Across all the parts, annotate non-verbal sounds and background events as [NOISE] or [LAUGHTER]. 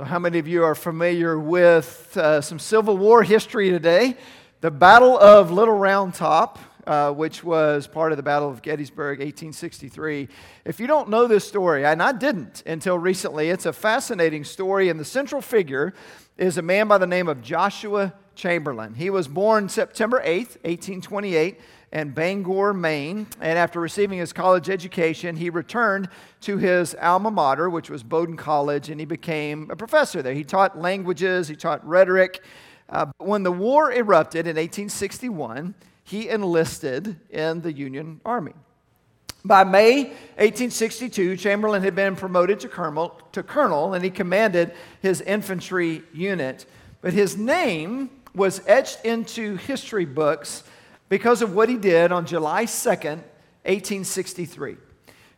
So, how many of you are familiar with uh, some Civil War history today? The Battle of Little Round Top, uh, which was part of the Battle of Gettysburg, 1863. If you don't know this story, and I didn't until recently, it's a fascinating story, and the central figure is a man by the name of Joshua Chamberlain. He was born September 8th, 1828 in Bangor, Maine. And after receiving his college education, he returned to his alma mater, which was Bowdoin College, and he became a professor there. He taught languages, he taught rhetoric. Uh, when the war erupted in 1861, he enlisted in the Union Army. By May 1862, Chamberlain had been promoted to colonel, to colonel, and he commanded his infantry unit. But his name was etched into history books because of what he did on July 2nd, 1863.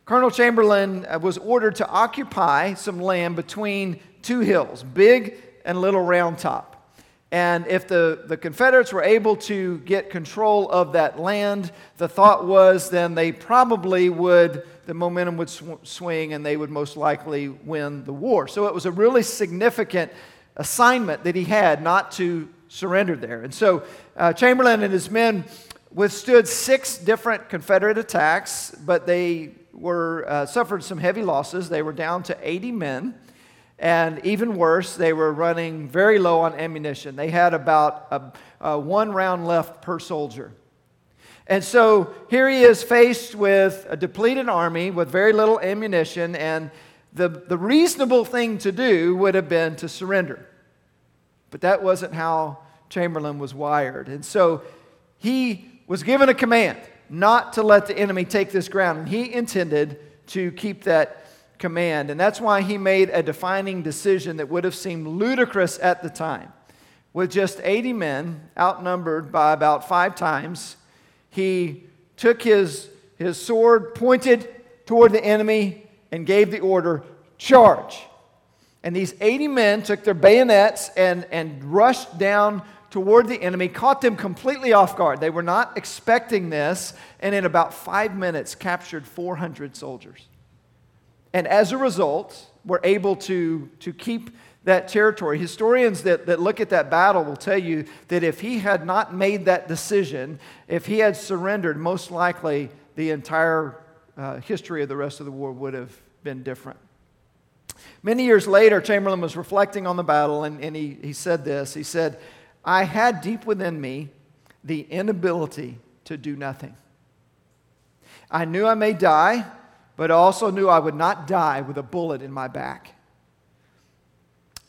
Colonel Chamberlain uh, was ordered to occupy some land between two hills, Big and Little Round Top. And if the, the Confederates were able to get control of that land, the thought was then they probably would, the momentum would sw- swing and they would most likely win the war. So it was a really significant assignment that he had not to surrender there. And so uh, Chamberlain and his men withstood six different Confederate attacks, but they were, uh, suffered some heavy losses. They were down to 80 men. And even worse, they were running very low on ammunition. They had about a, a one round left per soldier. And so here he is faced with a depleted army with very little ammunition, and the, the reasonable thing to do would have been to surrender. But that wasn't how Chamberlain was wired. And so he was given a command not to let the enemy take this ground, and he intended to keep that command. And that's why he made a defining decision that would have seemed ludicrous at the time. With just 80 men, outnumbered by about five times, he took his, his sword, pointed toward the enemy, and gave the order, charge. And these 80 men took their bayonets and, and rushed down toward the enemy, caught them completely off guard. They were not expecting this, and in about five minutes, captured 400 soldiers. And as a result, were able to, to keep that territory. Historians that, that look at that battle will tell you that if he had not made that decision, if he had surrendered, most likely the entire uh, history of the rest of the war would have been different. Many years later, Chamberlain was reflecting on the battle, and, and he, he said this. He said, I had deep within me the inability to do nothing. I knew I may die, but also knew I would not die with a bullet in my back.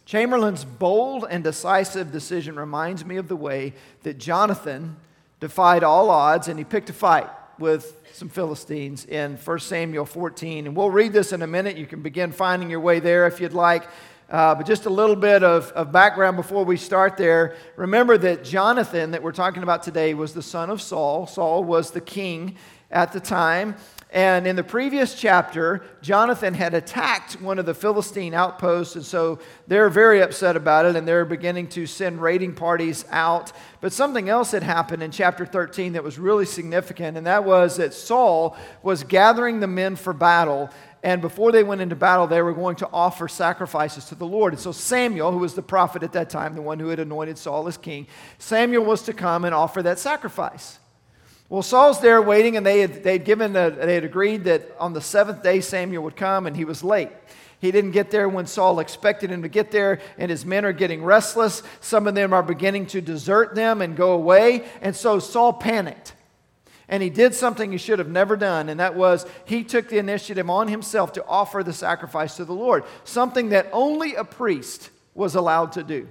Chamberlain's bold and decisive decision reminds me of the way that Jonathan defied all odds and he picked a fight with some Philistines in 1 Samuel 14. And we'll read this in a minute. You can begin finding your way there if you'd like. Uh, but just a little bit of, of background before we start there. Remember that Jonathan, that we're talking about today, was the son of Saul. Saul was the king at the time. And in the previous chapter, Jonathan had attacked one of the Philistine outposts, and so they're very upset about it, and they're beginning to send raiding parties out. But something else had happened in chapter 13 that was really significant, and that was that Saul was gathering the men for battle, and before they went into battle, they were going to offer sacrifices to the Lord. And so Samuel, who was the prophet at that time, the one who had anointed Saul as king, Samuel was to come and offer that sacrifice. Well, Saul's there waiting, and they had, they had given a, they had agreed that on the seventh day Samuel would come, and he was late. He didn't get there when Saul expected him to get there, and his men are getting restless. Some of them are beginning to desert them and go away. And so Saul panicked. And he did something he should have never done, and that was he took the initiative on himself to offer the sacrifice to the Lord, something that only a priest was allowed to do.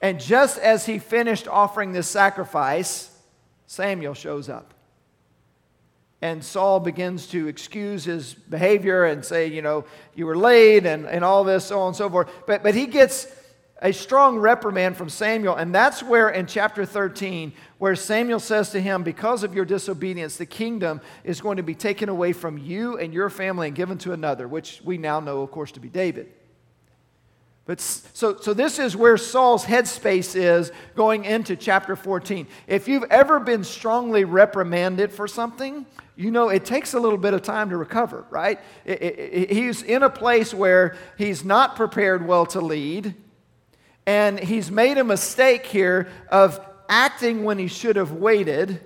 And just as he finished offering this sacrifice, Samuel shows up. And Saul begins to excuse his behavior and say, you know, you were late and, and all this, so on and so forth. But, but he gets a strong reprimand from Samuel. And that's where in chapter 13, where Samuel says to him, Because of your disobedience, the kingdom is going to be taken away from you and your family and given to another, which we now know, of course, to be David. But so, so this is where Saul's headspace is going into chapter 14. If you've ever been strongly reprimanded for something, you know it takes a little bit of time to recover, right? It, it, it, he's in a place where he's not prepared well to lead, and he's made a mistake here of acting when he should have waited.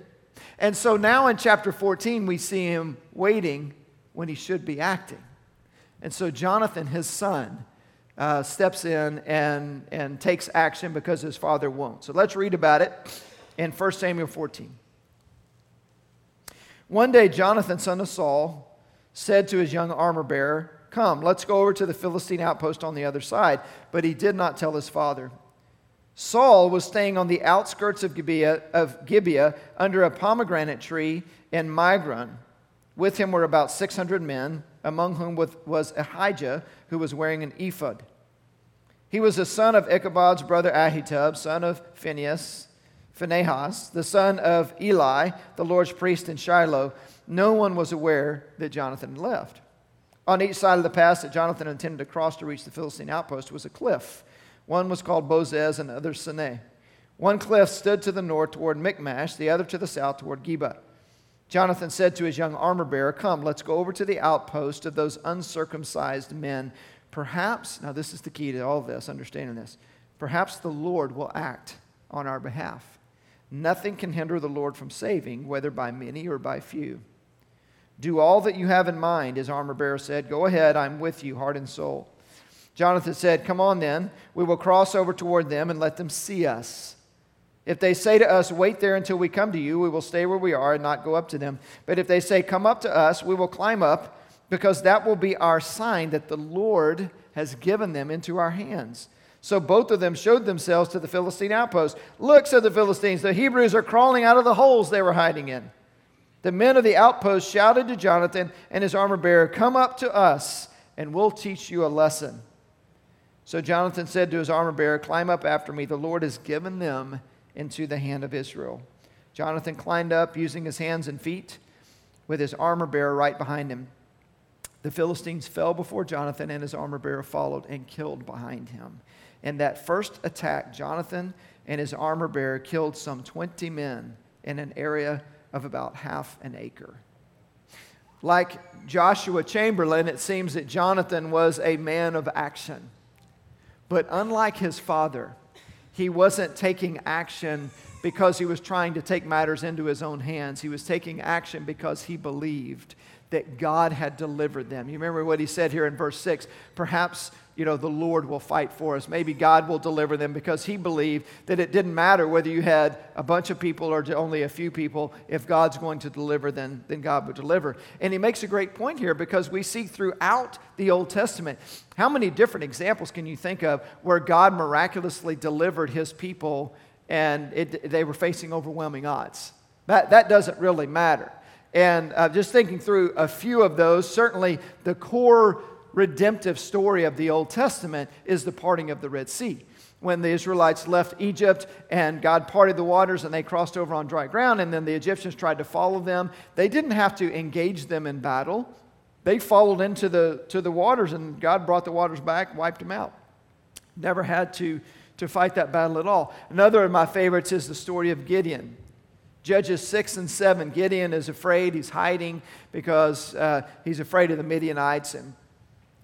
And so now in chapter 14, we see him waiting when he should be acting. And so Jonathan, his son, uh, steps in and, and takes action because his father won't. So let's read about it in 1 Samuel 14. One day, Jonathan, son of Saul, said to his young armor bearer, Come, let's go over to the Philistine outpost on the other side. But he did not tell his father. Saul was staying on the outskirts of Gibeah, of Gibeah under a pomegranate tree in Migron. With him were about 600 men among whom was Ahijah, who was wearing an ephod. He was the son of Ichabod's brother Ahitub, son of Phinehas, Phinehas, the son of Eli, the Lord's priest in Shiloh. No one was aware that Jonathan had left. On each side of the pass that Jonathan intended to cross to reach the Philistine outpost was a cliff. One was called Bozez and the other Seneh. One cliff stood to the north toward Michmash, the other to the south toward Geba. Jonathan said to his young armor bearer, Come, let's go over to the outpost of those uncircumcised men. Perhaps, now this is the key to all this, understanding this, perhaps the Lord will act on our behalf. Nothing can hinder the Lord from saving, whether by many or by few. Do all that you have in mind, his armor bearer said. Go ahead, I'm with you, heart and soul. Jonathan said, Come on then, we will cross over toward them and let them see us. If they say to us, Wait there until we come to you, we will stay where we are and not go up to them. But if they say, Come up to us, we will climb up, because that will be our sign that the Lord has given them into our hands. So both of them showed themselves to the Philistine outpost. Look, said the Philistines, the Hebrews are crawling out of the holes they were hiding in. The men of the outpost shouted to Jonathan and his armor bearer, Come up to us, and we'll teach you a lesson. So Jonathan said to his armor bearer, Climb up after me. The Lord has given them into the hand of Israel. Jonathan climbed up using his hands and feet with his armor bearer right behind him. The Philistines fell before Jonathan, and his armor bearer followed and killed behind him. In that first attack, Jonathan and his armor bearer killed some 20 men in an area of about half an acre. Like Joshua Chamberlain, it seems that Jonathan was a man of action. But unlike his father, he wasn't taking action because he was trying to take matters into his own hands. He was taking action because he believed that God had delivered them. You remember what he said here in verse 6? Perhaps you know, the Lord will fight for us. Maybe God will deliver them because he believed that it didn't matter whether you had a bunch of people or only a few people. If God's going to deliver, then, then God would deliver. And he makes a great point here because we see throughout the Old Testament how many different examples can you think of where God miraculously delivered his people and it, they were facing overwhelming odds? That, that doesn't really matter. And uh, just thinking through a few of those, certainly the core redemptive story of the Old Testament is the parting of the Red Sea. When the Israelites left Egypt and God parted the waters and they crossed over on dry ground, and then the Egyptians tried to follow them, they didn't have to engage them in battle. They followed into the, to the waters, and God brought the waters back, wiped them out. Never had to, to fight that battle at all. Another of my favorites is the story of Gideon. Judges 6 and 7. Gideon is afraid. He's hiding because uh, he's afraid of the Midianites. And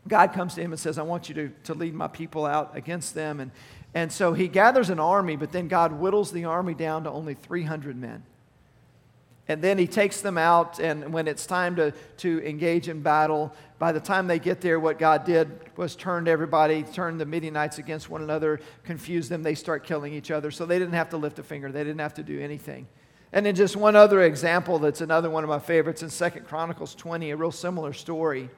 God comes to him and says, I want you to, to lead my people out against them. And, and so he gathers an army, but then God whittles the army down to only 300 men. And then he takes them out, and when it's time to, to engage in battle, by the time they get there, what God did was turned everybody, turned the Midianites against one another, confused them. They start killing each other. So they didn't have to lift a finger, they didn't have to do anything. And then just one other example that's another one of my favorites in Second Chronicles 20, a real similar story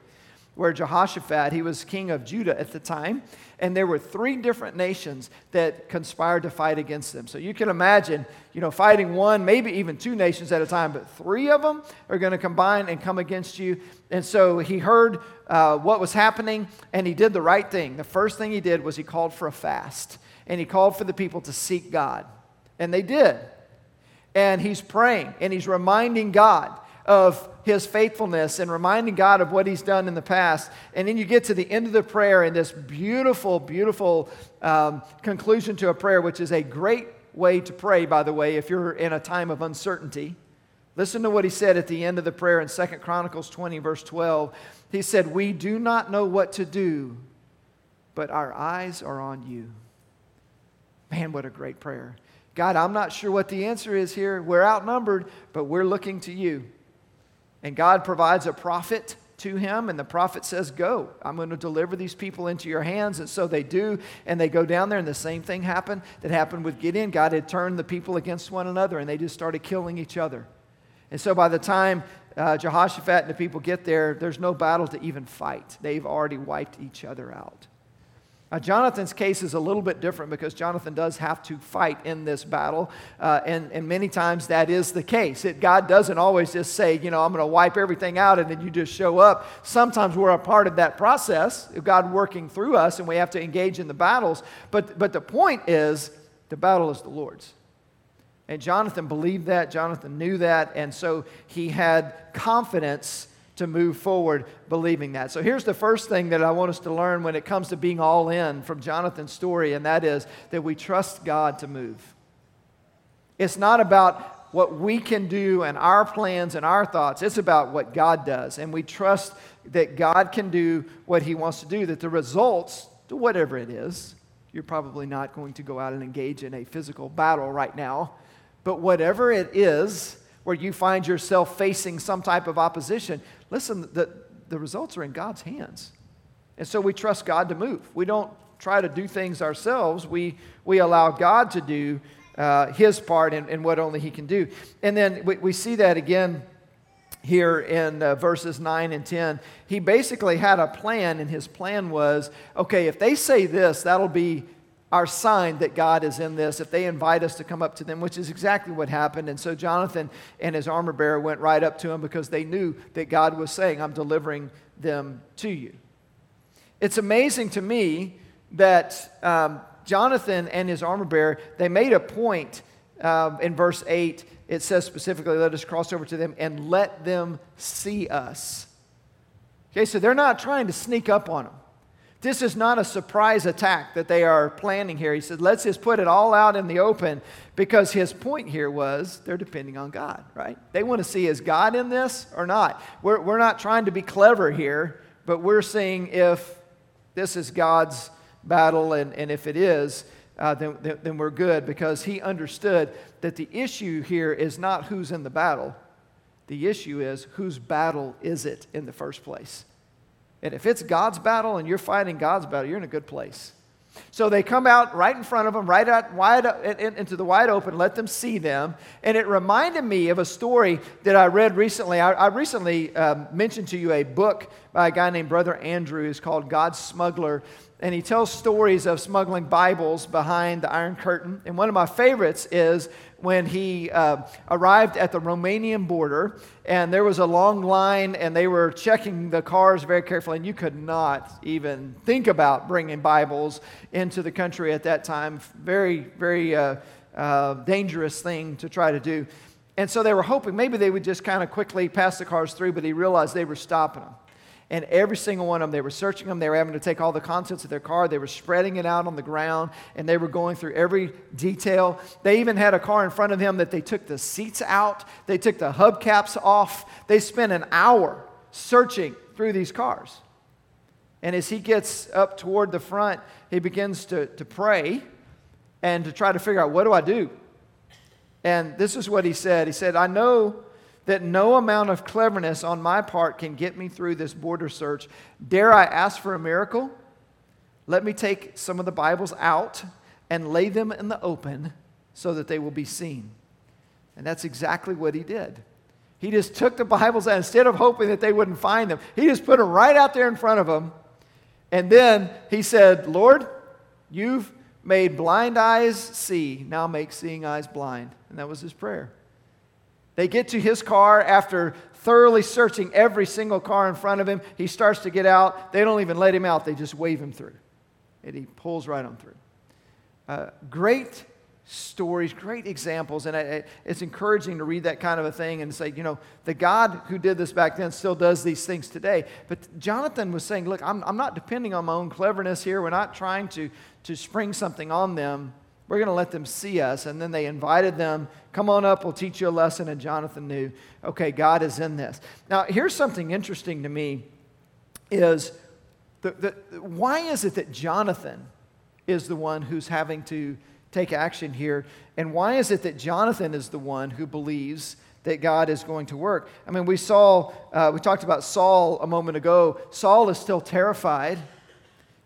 where Jehoshaphat, he was king of Judah at the time, and there were three different nations that conspired to fight against them. So you can imagine, you know, fighting one, maybe even two nations at a time, but three of them are going to combine and come against you. And so he heard uh, what was happening, and he did the right thing. The first thing he did was he called for a fast, and he called for the people to seek God. And they did. And he's praying, and he's reminding God of his faithfulness and reminding God of what he's done in the past. And then you get to the end of the prayer and this beautiful, beautiful um, conclusion to a prayer, which is a great way to pray, by the way, if you're in a time of uncertainty. Listen to what he said at the end of the prayer in 2 Chronicles 20, verse 12. He said, We do not know what to do, but our eyes are on you. Man, what a great prayer. God, I'm not sure what the answer is here. We're outnumbered, but we're looking to you. And God provides a prophet to him, and the prophet says, Go, I'm going to deliver these people into your hands. And so they do, and they go down there, and the same thing happened that happened with Gideon. God had turned the people against one another, and they just started killing each other. And so by the time uh, Jehoshaphat and the people get there, there's no battle to even fight. They've already wiped each other out. Now, Jonathan's case is a little bit different because Jonathan does have to fight in this battle, uh, and, and many times that is the case. It, God doesn't always just say, you know, I'm going to wipe everything out and then you just show up. Sometimes we're a part of that process, God working through us, and we have to engage in the battles. But, but the point is, the battle is the Lord's. And Jonathan believed that, Jonathan knew that, and so he had confidence to move forward believing that. So here's the first thing that I want us to learn when it comes to being all in from Jonathan's story, and that is that we trust God to move. It's not about what we can do and our plans and our thoughts. It's about what God does. And we trust that God can do what He wants to do, that the results, whatever it is, you're probably not going to go out and engage in a physical battle right now. But whatever it is, where you find yourself facing some type of opposition, listen, the, the results are in God's hands. And so we trust God to move. We don't try to do things ourselves, we, we allow God to do uh, his part and, what only he can do. And then we, we see that again here in uh, verses 9 and 10. He basically had a plan, and his plan was okay, if they say this, that'll be our sign that God is in this if they invite us to come up to them, which is exactly what happened. And so Jonathan and his armor bearer went right up to him because they knew that God was saying, I'm delivering them to you. It's amazing to me that um, Jonathan and his armor bearer, they made a point um, in verse 8. It says specifically, let us cross over to them and let them see us. Okay, so they're not trying to sneak up on them. This is not a surprise attack that they are planning here. He said, let's just put it all out in the open because his point here was they're depending on God, right? They want to see is God in this or not. We're, we're not trying to be clever here, but we're seeing if this is God's battle, and, and if it is, uh, then, then we're good because he understood that the issue here is not who's in the battle. The issue is whose battle is it in the first place? And if it's God's battle and you're fighting God's battle, you're in a good place. So they come out right in front of them, right out wide into the wide open, let them see them. And it reminded me of a story that I read recently. I, I recently um, mentioned to you a book by a guy named Brother Andrew. It's called God's Smuggler and he tells stories of smuggling Bibles behind the Iron Curtain. And one of my favorites is when he uh, arrived at the Romanian border, and there was a long line, and they were checking the cars very carefully, and you could not even think about bringing Bibles into the country at that time. Very, very uh, uh, dangerous thing to try to do. And so they were hoping maybe they would just kind of quickly pass the cars through, but he realized they were stopping them. And every single one of them, they were searching them. They were having to take all the contents of their car. They were spreading it out on the ground, and they were going through every detail. They even had a car in front of him that they took the seats out, they took the hubcaps off. They spent an hour searching through these cars. And as he gets up toward the front, he begins to, to pray and to try to figure out what do I do? And this is what he said He said, I know that no amount of cleverness on my part can get me through this border search. Dare I ask for a miracle? Let me take some of the Bibles out and lay them in the open so that they will be seen. And that's exactly what he did. He just took the Bibles out instead of hoping that they wouldn't find them. He just put them right out there in front of them. And then he said, Lord, you've made blind eyes see, now make seeing eyes blind. And that was his prayer. They get to his car after thoroughly searching every single car in front of him. He starts to get out. They don't even let him out, they just wave him through. And he pulls right on through. Uh, great stories, great examples. And I, it's encouraging to read that kind of a thing and say, you know, the God who did this back then still does these things today. But Jonathan was saying, look, I'm, I'm not depending on my own cleverness here. We're not trying to, to spring something on them. We're going to let them see us. And then they invited them, come on up, we'll teach you a lesson. And Jonathan knew, okay, God is in this. Now, here's something interesting to me is the, the, why is it that Jonathan is the one who's having to take action here? And why is it that Jonathan is the one who believes that God is going to work? I mean, we saw, uh, we talked about Saul a moment ago. Saul is still terrified.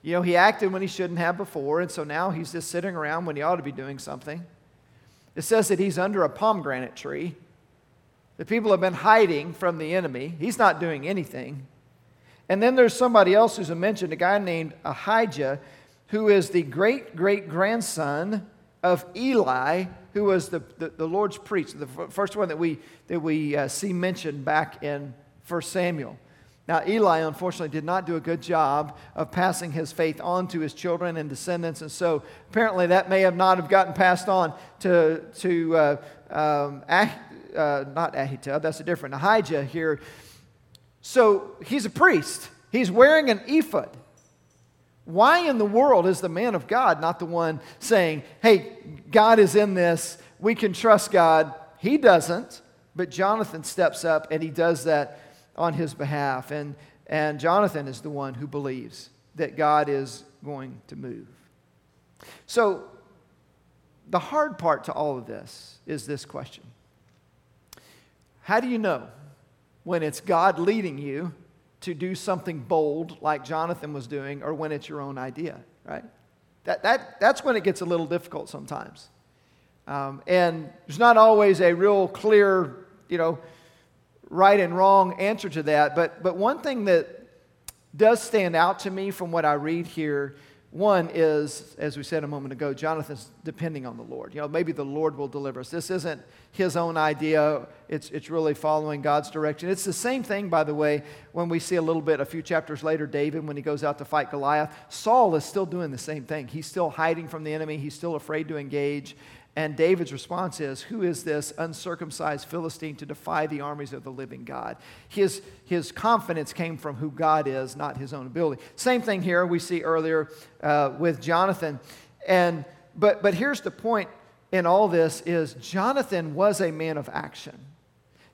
You know, he acted when he shouldn't have before, and so now he's just sitting around when he ought to be doing something. It says that he's under a pomegranate tree. The people have been hiding from the enemy. He's not doing anything. And then there's somebody else who's mentioned, a guy named Ahijah, who is the great great grandson of Eli, who was the, the, the, Lord's priest, the first one that we, that we uh, see mentioned back in 1 Samuel. Now, Eli unfortunately did not do a good job of passing his faith on to his children and descendants, and so apparently that may have not have gotten passed on to, to uh, um, ah, uh, not Ahitub, that's a different, Ahijah here. So he's a priest. He's wearing an ephod. Why in the world is the man of God not the one saying, hey, God is in this, we can trust God? He doesn't, but Jonathan steps up and he does that on his behalf. And, and Jonathan is the one who believes that God is going to move. So, the hard part to all of this is this question How do you know when it's God leading you to do something bold like Jonathan was doing or when it's your own idea, right? That, that, that's when it gets a little difficult sometimes. Um, and there's not always a real clear, you know, right and wrong answer to that. But, but one thing that does stand out to me from what I read here one is, as we said a moment ago, Jonathan's depending on the Lord. You know, maybe the Lord will deliver us. This isn't his own idea, it's, it's really following God's direction. It's the same thing, by the way, when we see a little bit, a few chapters later, David, when he goes out to fight Goliath. Saul is still doing the same thing. He's still hiding from the enemy, he's still afraid to engage. And David's response is, Who is this uncircumcised Philistine to defy the armies of the living God? His, his confidence came from who God is, not his own ability. Same thing here we see earlier uh, with Jonathan. And, but, but here's the point in all this is Jonathan was a man of action.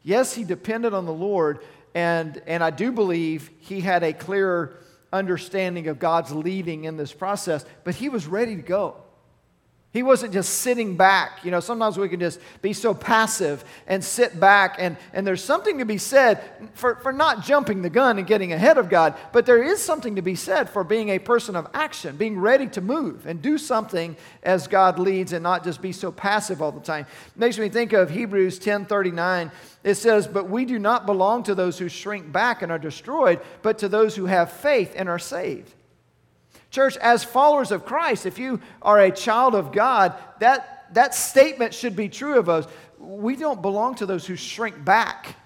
Yes, he depended on the Lord, and, and I do believe he had a clearer understanding of God's leading in this process, but he was ready to go. He wasn't just sitting back. You know, sometimes we can just be so passive and sit back, and, and there's something to be said for, for not jumping the gun and getting ahead of God, but there is something to be said for being a person of action, being ready to move and do something as God leads and not just be so passive all the time. Makes me think of Hebrews 10:39. It says, But we do not belong to those who shrink back and are destroyed, but to those who have faith and are saved. Church, as followers of Christ, if you are a child of God, that, that statement should be true of us. We don't belong to those who shrink back,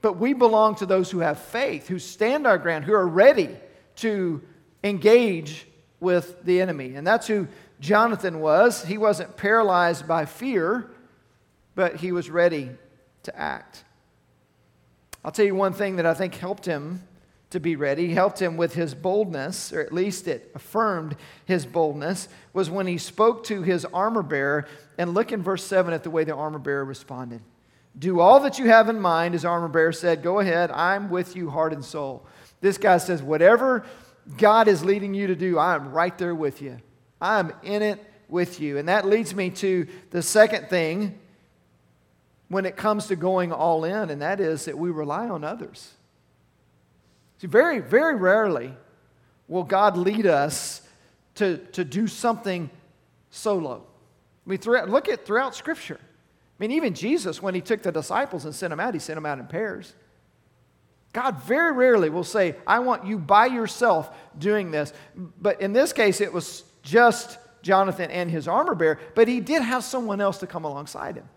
but we belong to those who have faith, who stand our ground, who are ready to engage with the enemy. And that's who Jonathan was. He wasn't paralyzed by fear, but he was ready to act. I'll tell you one thing that I think helped him to be ready, helped him with his boldness, or at least it affirmed his boldness, was when he spoke to his armor bearer. And look in verse 7 at the way the armor bearer responded. Do all that you have in mind, his armor bearer said, Go ahead, I'm with you, heart and soul. This guy says, Whatever God is leading you to do, I'm right there with you. I'm in it with you. And that leads me to the second thing when it comes to going all in, and that is that we rely on others. See, very, very rarely will God lead us to, to do something solo. I mean, throughout, look at throughout Scripture. I mean, even Jesus, when he took the disciples and sent them out, he sent them out in pairs. God very rarely will say, I want you by yourself doing this. But in this case, it was just Jonathan and his armor bearer, but he did have someone else to come alongside him.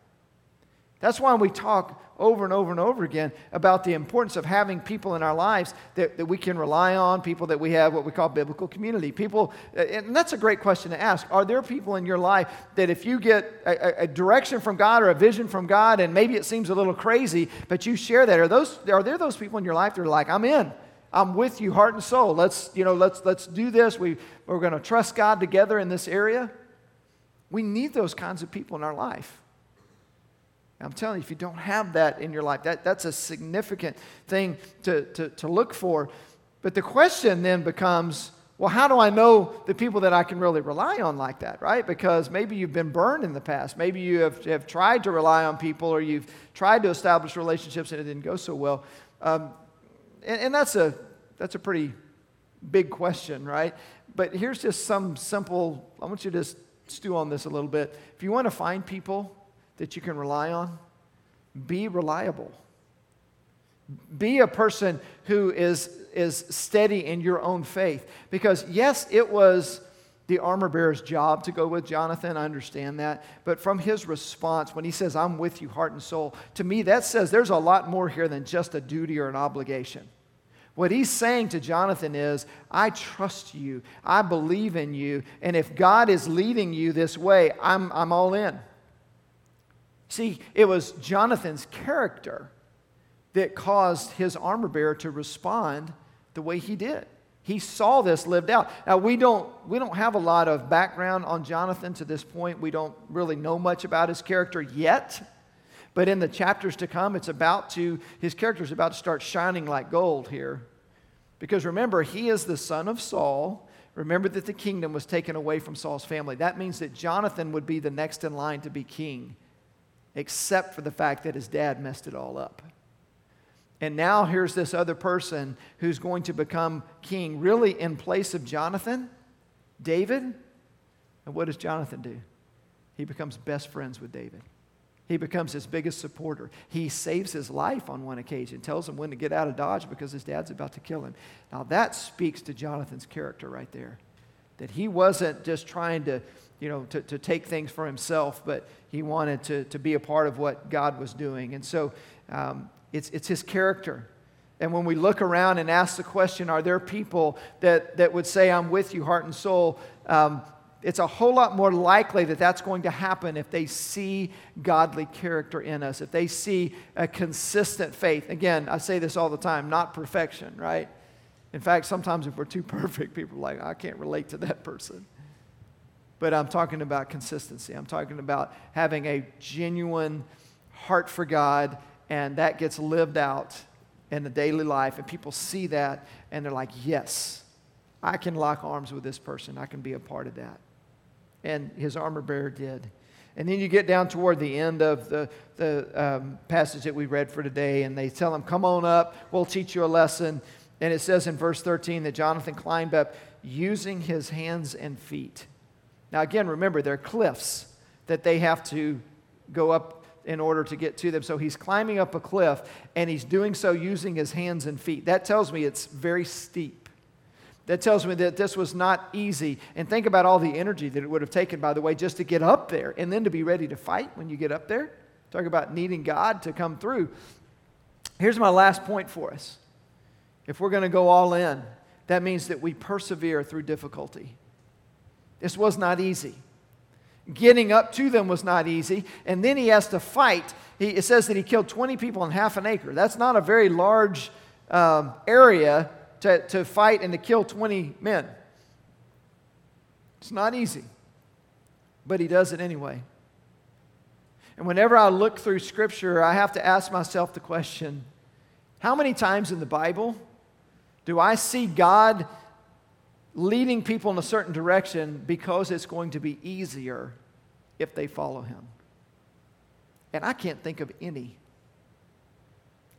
That's why we talk over and over and over again about the importance of having people in our lives that, that we can rely on, people that we have what we call biblical community. People, uh, and that's a great question to ask. Are there people in your life that if you get a, a direction from God or a vision from God, and maybe it seems a little crazy, but you share that, are, those, are there those people in your life that are like, I'm in? I'm with you, heart and soul. Let's, you know, let's, let's do this. We, we're going to trust God together in this area. We need those kinds of people in our life. I'm telling you, if you don't have that in your life, that, that's a significant thing to, to, to look for. But the question then becomes well, how do I know the people that I can really rely on like that, right? Because maybe you've been burned in the past. Maybe you have, have tried to rely on people or you've tried to establish relationships and it didn't go so well. Um, and, and that's, a, that's a pretty big question, right? But here's just some simple, I want you to stew on this a little bit. If you want to find people that you can rely on? Be reliable. Be a person who is, is steady in your own faith. Because, yes, it was the armor bearer's job to go with Jonathan. I understand that. But from his response, when he says, I'm with you, heart and soul, to me, that says there's a lot more here than just a duty or an obligation. What he's saying to Jonathan is, I trust you. I believe in you. And if God is leading you this way, I'm, I'm all in. See, it was Jonathan's character that caused his armor bearer to respond the way he did. He saw this lived out. Now, we don't, we don't have a lot of background on Jonathan to this point. We don't really know much about his character yet. But in the chapters to come, it's about to, his character is about to start shining like gold here. Because remember, he is the son of Saul. Remember that the kingdom was taken away from Saul's family. That means that Jonathan would be the next in line to be king except for the fact that his dad messed it all up. And now here's this other person who's going to become king, really in place of Jonathan, David. And what does Jonathan do? He becomes best friends with David. He becomes his biggest supporter. He saves his life on one occasion, tells him when to get out of Dodge because his dad's about to kill him. Now, that speaks to Jonathan's character right there. That he wasn't just trying to you know, to, to take things for himself, but he wanted to, to be a part of what God was doing. And so um, it's, it's his character. And when we look around and ask the question, are there people that, that would say, I'm with you, heart and soul? Um, it's a whole lot more likely that that's going to happen if they see godly character in us, if they see a consistent faith. Again, I say this all the time not perfection, right? In fact, sometimes if we're too [LAUGHS] perfect, people are like, I can't relate to that person but I'm talking about consistency. I'm talking about having a genuine heart for God, and that gets lived out in the daily life, and people see that, and they're like, yes, I can lock arms with this person. I can be a part of that. And his armor bearer did. And then you get down toward the end of the, the um, passage that we read for today, and they tell him, Come on up, we'll teach you a lesson. And it says in verse 13 that Jonathan climbed up using his hands and feet. Now, again, remember, there are cliffs that they have to go up in order to get to them. So he's climbing up a cliff and he's doing so using his hands and feet. That tells me it's very steep. That tells me that this was not easy. And think about all the energy that it would have taken, by the way, just to get up there and then to be ready to fight when you get up there. Talk about needing God to come through. Here's my last point for us. If we're going to go all in, that means that we persevere through difficulty. This was not easy. Getting up to them was not easy. And then he has to fight. He, it says that he killed 20 people in half an acre. That's not a very large um, area to, to fight and to kill 20 men. It's not easy. But he does it anyway. And whenever I look through Scripture, I have to ask myself the question how many times in the Bible do I see God leading people in a certain direction because it's going to be easier if they follow him. And I can't think of any.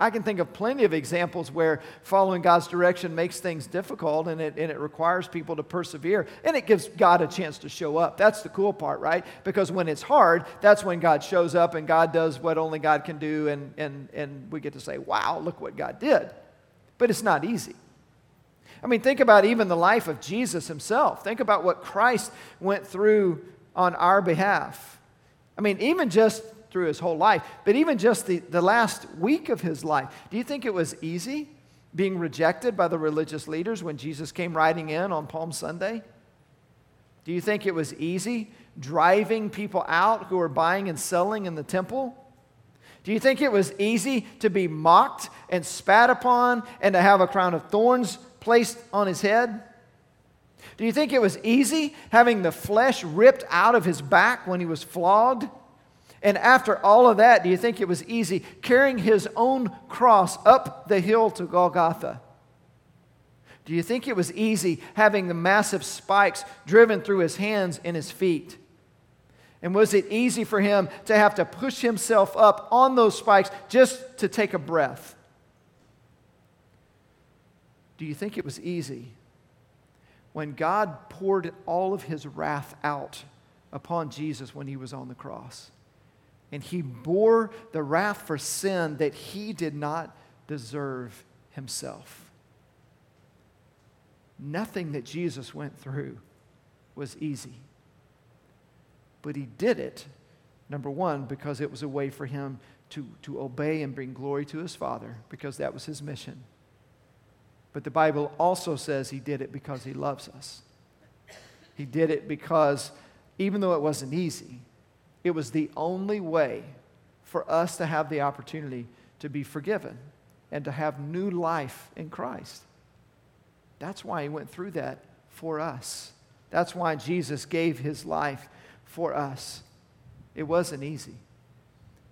I can think of plenty of examples where following God's direction makes things difficult and it, and it requires people to persevere and it gives God a chance to show up. That's the cool part, right? Because when it's hard, that's when God shows up and God does what only God can do and, and, and we get to say, wow, look what God did. But it's not easy. I mean, think about even the life of Jesus himself. Think about what Christ went through on our behalf. I mean, even just through his whole life, but even just the, the last week of his life, do you think it was easy being rejected by the religious leaders when Jesus came riding in on Palm Sunday? Do you think it was easy driving people out who were buying and selling in the temple? Do you think it was easy to be mocked and spat upon and to have a crown of thorns placed on his head? Do you think it was easy having the flesh ripped out of his back when he was flogged? And after all of that, do you think it was easy carrying his own cross up the hill to Golgotha? Do you think it was easy having the massive spikes driven through his hands and his feet? And was it easy for him to have to push himself up on those spikes just to take a breath? Do you think it was easy when God poured all of his wrath out upon Jesus when he was on the cross? And he bore the wrath for sin that he did not deserve himself. Nothing that Jesus went through was easy. But he did it, number one, because it was a way for him to, to obey and bring glory to his Father, because that was his mission. But the Bible also says he did it because he loves us. He did it because, even though it wasn't easy, it was the only way for us to have the opportunity to be forgiven and to have new life in Christ. That's why he went through that for us. That's why Jesus gave his life for us. It wasn't easy,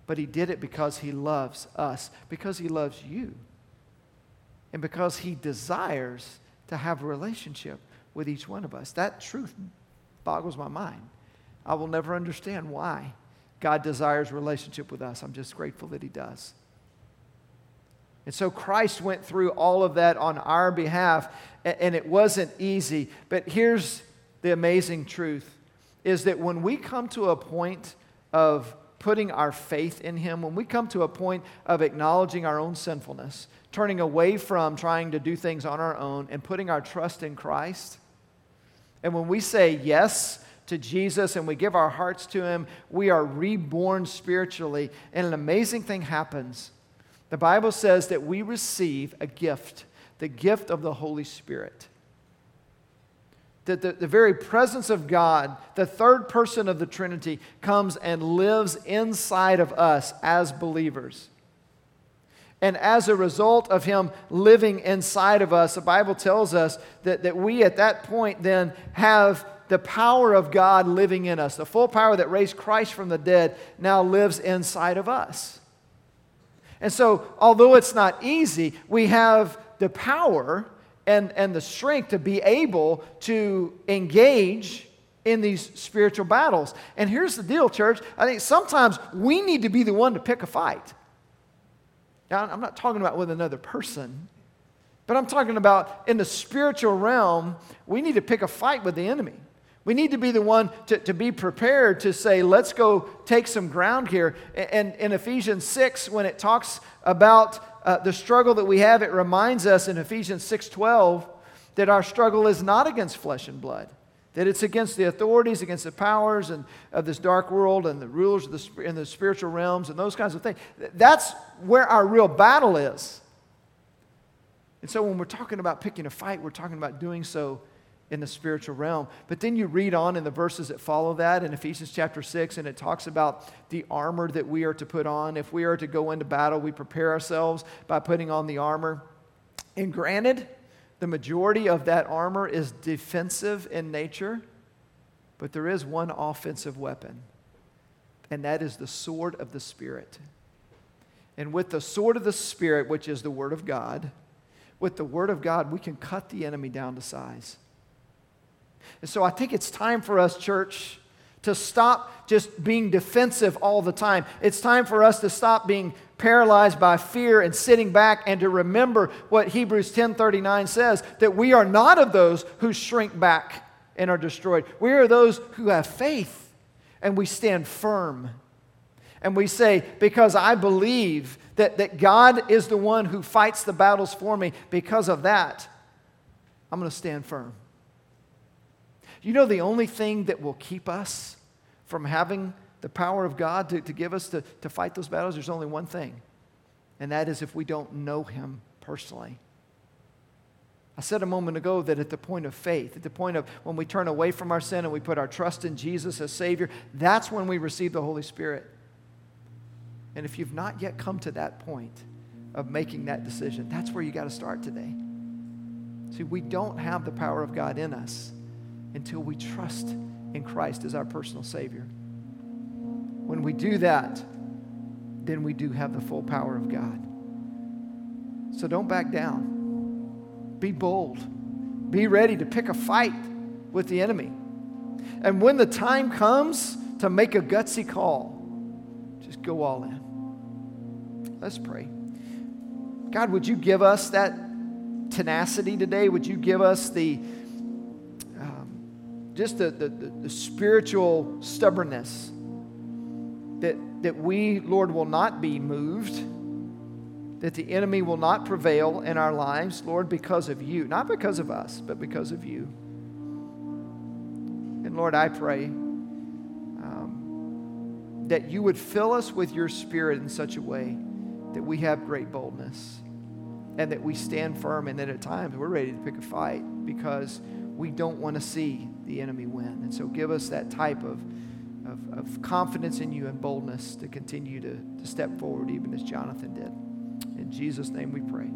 but he did it because he loves us, because he loves you, and because he desires to have a relationship with each one of us. That truth boggles my mind. I will never understand why God desires relationship with us. I'm just grateful that he does. And so Christ went through all of that on our behalf, and it wasn't easy. But here's the amazing truth is that when we come to a point of putting our faith in Him, when we come to a point of acknowledging our own sinfulness, turning away from trying to do things on our own and putting our trust in Christ, and when we say yes to Jesus and we give our hearts to Him, we are reborn spiritually, and an amazing thing happens. The Bible says that we receive a gift, the gift of the Holy Spirit that the, the very presence of God, the third person of the Trinity, comes and lives inside of us as believers. And as a result of Him living inside of us, the Bible tells us that, that we at that point then have the power of God living in us. The full power that raised Christ from the dead now lives inside of us. And so, although it's not easy, we have the power and, and the strength to be able to engage in these spiritual battles. And here's the deal, church. I think sometimes we need to be the one to pick a fight. Now, I'm not talking about with another person, but I'm talking about in the spiritual realm, we need to pick a fight with the enemy. We need to be the one to, to be prepared to say, let's go take some ground here. And in Ephesians 6, when it talks about uh, the struggle that we have, it reminds us in Ephesians 6:12 that our struggle is not against flesh and blood, that it's against the authorities, against the powers and of this dark world and the rulers of the, in the spiritual realms and those kinds of things. That's where our real battle is. And so when we're talking about picking a fight, we're talking about doing so in the spiritual realm. But then you read on in the verses that follow that in Ephesians chapter 6, and it talks about the armor that we are to put on. If we are to go into battle, we prepare ourselves by putting on the armor. And granted, the majority of that armor is defensive in nature, but there is one offensive weapon, and that is the sword of the Spirit. And with the sword of the Spirit, which is the Word of God, with the Word of God, we can cut the enemy down to size. And so I think it's time for us, church, to stop just being defensive all the time. It's time for us to stop being paralyzed by fear and sitting back and to remember what Hebrews 10:39 says that we are not of those who shrink back and are destroyed. We are those who have faith and we stand firm. And we say, because I believe that, that God is the one who fights the battles for me, because of that, I'm going to stand firm. You know, the only thing that will keep us from having the power of God to, to give us to, to fight those battles, there's only one thing, and that is if we don't know Him personally. I said a moment ago that at the point of faith, at the point of when we turn away from our sin and we put our trust in Jesus as Savior, that's when we receive the Holy Spirit. And if you've not yet come to that point of making that decision, that's where you got to start today. See, we don't have the power of God in us until we trust in Christ as our personal Savior. When we do that, then we do have the full power of God. So don't back down. Be bold. Be ready to pick a fight with the enemy. And when the time comes to make a gutsy call, just go all in. Let's pray. God, would you give us that tenacity today? Would you give us the just the, the, the, spiritual stubbornness that, that we, Lord, will not be moved, that the enemy will not prevail in our lives, Lord, because of you, not because of us, but because of you. And Lord, I pray um, that you would fill us with your spirit in such a way that we have great boldness and that we stand firm and that at times we're ready to pick a fight because we don't want to see the enemy win. And so give us that type of, of, of confidence in you and boldness to continue to, to step forward, even as Jonathan did. In Jesus' name we pray.